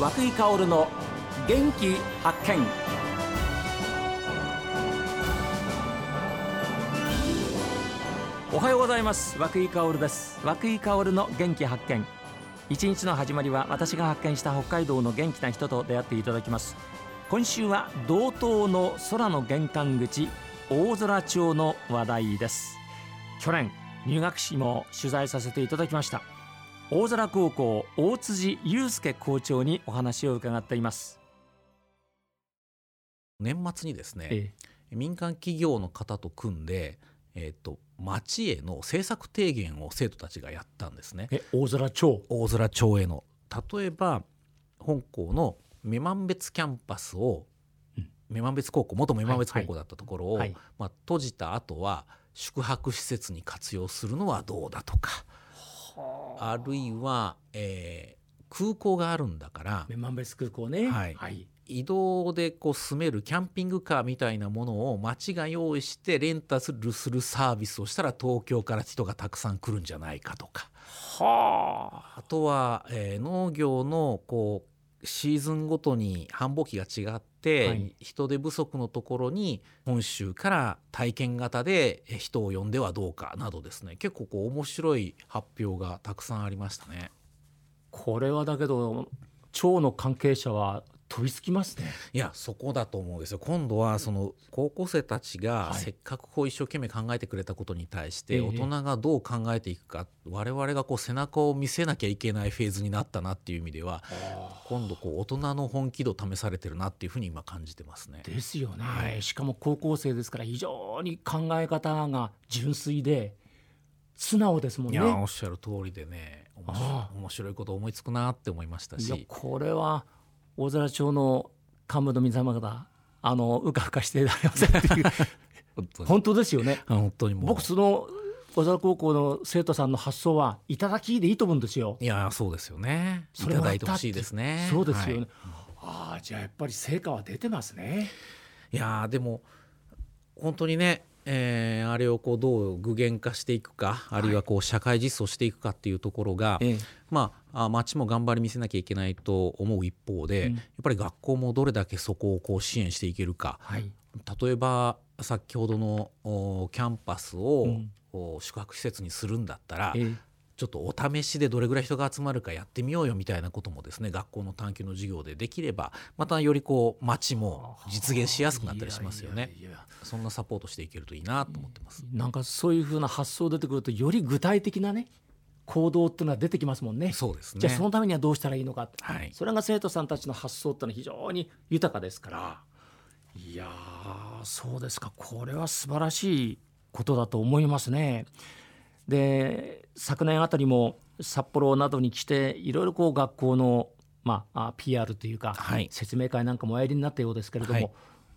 和久井薫の元気発見。おはようございます。和久井薫です。和久井薫の元気発見。一日の始まりは私が発見した北海道の元気な人と出会っていただきます。今週は道東の空の玄関口大空町の話題です。去年入学式も取材させていただきました。大空高校大辻祐介校長にお話を伺っています。年末にですね、え民間企業の方と組んで、えー、と町への政策提言を生徒たちがやったんですね。え大空町。大空町への。例えば本校の女満別キャンパスを、うん。女満別高校元女満別高校だったところを、はい。まあ、閉じた後は宿泊施設に活用するのはどうだとかあ。るいは、えー空港があるんだから女満別空港ね。はい。はい、移動でこう住めるキャンピングカーみたいなものを町が用意してレンタするするサービスをしたら東京から人がたくさん来るんじゃないかとか。はあ。あとは、えー農業のこうシーズンごとに繁忙期が違って、はい人手不足のところに本州から体験型でえー人を呼んではどうかなどですね結構こう面白い発表がたくさんありましたね。これはだけど町の関係者は飛びつきますね。いやそこだと思うんですよ。今度はその高校生たちがはい。せっかくこう一生懸命考えてくれたことに対しええ。て大人がどう考えていくか我々がこう背中を見せなきゃいけないフェーズになったなっていう意味では今度こう大人の本気度試されてるなっていうふうに今感じてますね。ですよね、はい。しかも高校生ですから非常に考え方が純粋で素直ですもんね。おっしゃる通りでね面白いこと思いつくなって思いましたいやしこれは大空町の幹部の皆様方あのうかうかしていられませんっていう。本当です。よね。あ本当に僕その大空高校の生徒さんの発想はいただきでいいと思うんですよ。いやそうですよね。いそれたもらっただいてほしいですね。そうですよね、はい。ああじゃあやっぱり成果は出てますね。いやーでも本当にね、えーあれをこうどう具現化していくかあるいはこう社会実装していくかっていうところが、ええ。まああ町も頑張り見せなきゃいけないと思う一方で、うん。やっぱり学校もどれだけそこをこう支援していけるか。はい。例えば先ほどのおキャンパスを、うん。お宿泊施設にするんだったら、ええちょっとお試しでどれぐらい人が集まるかやってみようよみたいなこともですね学校の探究の授業でできればまたよりこう町も実現しやすくなったりしますよね。そんなサポートしていけるといいなと思ってます。なんかそういうふうな発想出てくるとより具体的なね行動っていうのは出てきますもんね。そうですね。じゃあそのためにはどうしたらいいのか、はいそれが生徒さんたちの発想ってのは非常に豊かですからいやーそうですかこれは素晴らしいことだと思いますね。で昨年あたりも札幌などに来ていろいろこう学校の、まあ、あ PR というか、はい。説明会なんかもおやりになったようですけれども、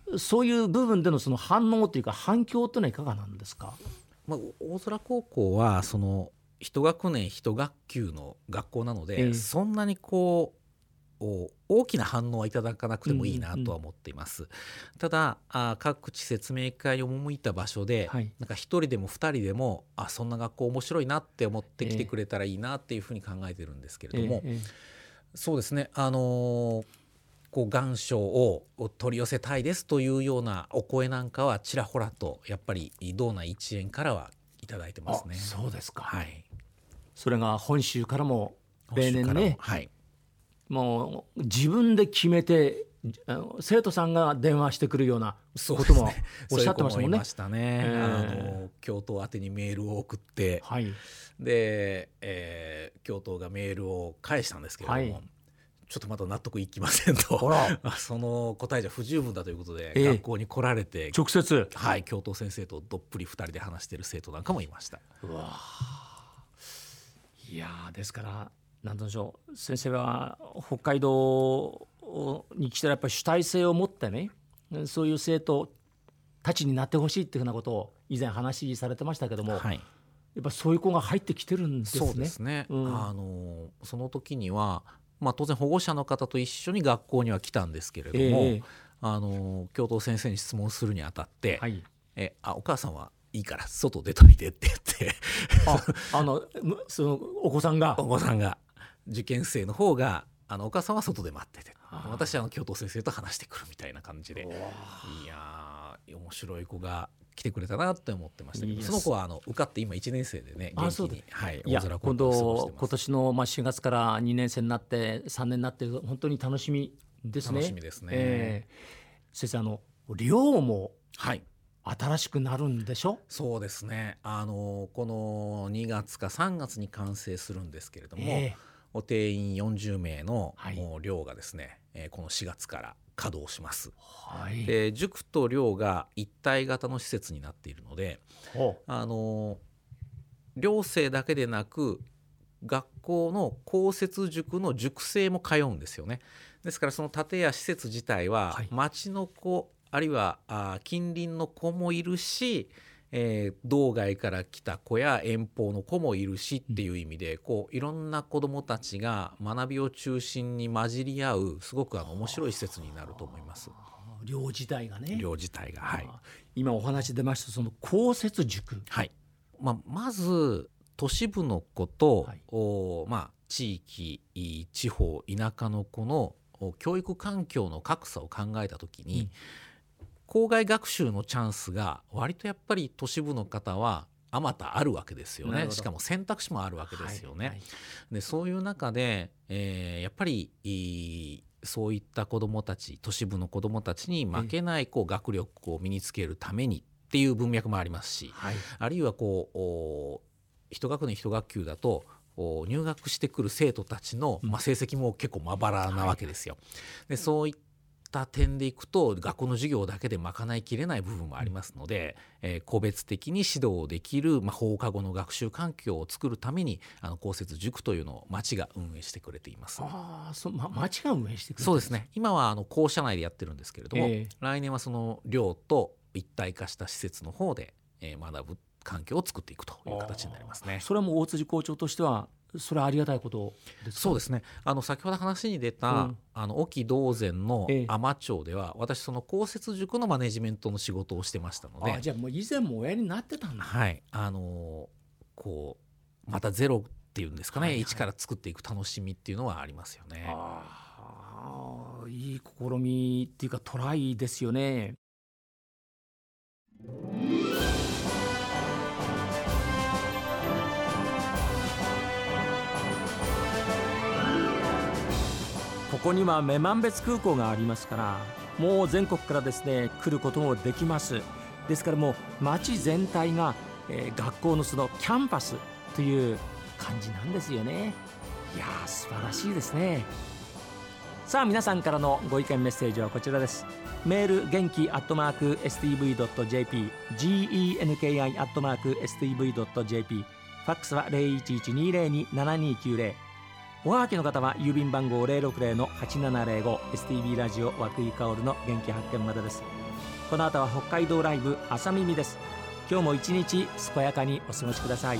はい。そういう部分でのその反応というか反響というのはいかがなんですか？まあ、大空高校はその一学年一学級の学校なので、ええ。そんなにこうお大きな反応はいただかなくてもいいなとは思っています。ただあ各地説明会に赴いた場所で、はいなんか一人でも二人でもあそんな学校面白いなって思ってきてくれたらいいなっていうふうに考えてるんですけれども、ええそうですねあのーこう願書を取り寄せたいですというようなお声なんかはちらほらとやっぱり道内一円からはいただいてますね。あそうですか、はい。それが本州からも例年ねはい。もう自分で決めて生徒さんが電話してくるようなこともおっしゃってましたもんね。そうね。ええ。あの教頭宛てにメールを送って、はい、で、えー教頭がメールを返したんですけれども、はい。ちょっとまだ納得いきませんと。その答えじゃ不十分だということで、ええ。学校に来られて、直接。はい、教頭先生とどっぷり二人で話している生徒なんかもいました。うわー。いやーですから何でしょう。先生は北海道に来たらやっぱり主体性を持ってねそういう生徒たちになってほしいっていうふうなことを以前話されてましたけども、はい。やっぱそういう子が入ってきてるんですね。そうですね、うん。あのその時には、まあ、当然保護者の方と一緒に学校には来たんですけれども、ええ。あの教頭先生に質問するにあたって「はい、えあお母さんはいいから外出といて」って言って。ああのむそのお子さんが？お子さんが受験生の方があのお母さんは外で待ってて私はあの教頭先生と話してくるみたいな感じでいやー面白い子が来てくれたなって思ってましたけどその子はあの受かって今1年生でね元気にはい大空今度今年のまあ4月から2年生になって3年になって本当に楽しみですね。楽しみですね。えー。先生あの寮もはい。新しくなるんでしょ？そうですね。あのこの2月か3月に完成するんですけれども、えお定員40名の寮がですね、えーこの4月から稼働します。ーはいで塾と寮が一体型の施設になっているのでほあの寮生だけでなく学校の公設塾の塾生も通うんですよね。ですからその建屋施設自体ははい町の子あるいはあー近隣の子もいるし、えー道外から来た子や遠方の子もいるしっていう意味で、こういろんな子どもたちが学びを中心に混じり合うすごくあの面白い施設になると思います。う寮自体がね。寮自体が、はい今お話出ましたその公設塾。はいまあ、まず都市部の子と、はいおまあ、地域い地方田舎の子のお教育環境の格差を考えた時に、うん校外学習のチャンスが割とやっぱり都市部の方はあまたあるわけですよね。しかも選択肢もあるわけですよね。はいはい。でそういう中で、えーやっぱりそういった子どもたち都市部の子どもたちに負けないこう学力を身につけるためにっていう文脈もありますしはい。あるいはこうお一学年一学級だとお入学してくる生徒たちの、うん。まあ、成績も結構まばらなわけですよ。でそういった点でいくと学校の授業だけで賄いきれない部分もありますので、えー個別的に指導できる、まあ、放課後の学習環境を作るためにあの公設塾というのを町が運営してくれています。ああ、そう、ま、町が運営してくれる。そうですね今はあの校舎内でやってるんですけれども、ええ来年はその寮と一体化した施設の方で、えー学ぶ環境を作っていくという形になりますね。それはもう大辻校長としては、それはありがたいことですか？そうですねあの先ほど話に出た、うんあの沖道前のええ海士町では、私その公設塾のマネジメントの仕事をしてましたのであ、じゃあもう以前もおやりになってたんだ。はいあのーこうまたゼロっていうんですかね、はいはい一から作っていく楽しみっていうのはありますよね。ああ、いい試みっていうかトライですよね。ここには女満別空港がありますからもう全国からですね来ることもできます。ですからもう街全体が、えー学校のそのキャンパスという感じなんですよね。いやー素晴らしいですね。さあ皆さんからのご意見メッセージはこちらです。メール元気アットマーク STV.jp genki アットマーク STV.jp ファックスは0112027290おはがきの方は郵便番号060-8705 STB ラジオ和久井薫の元気発見までです。この後は北海道ライブ朝耳です。今日も一日健やかにお過ごしください。